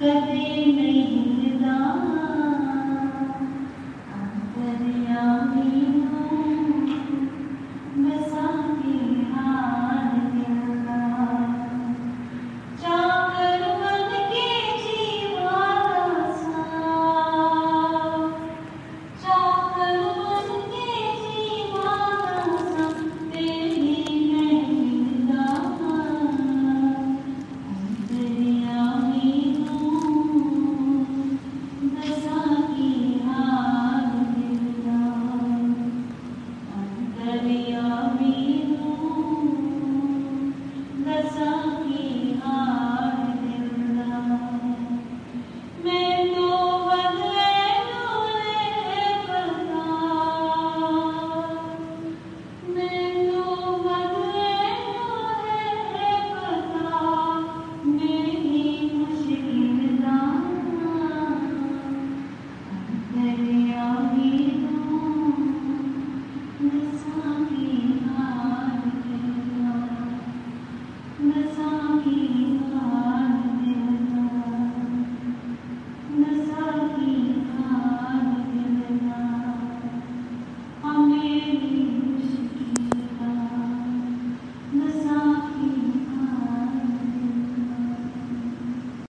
But they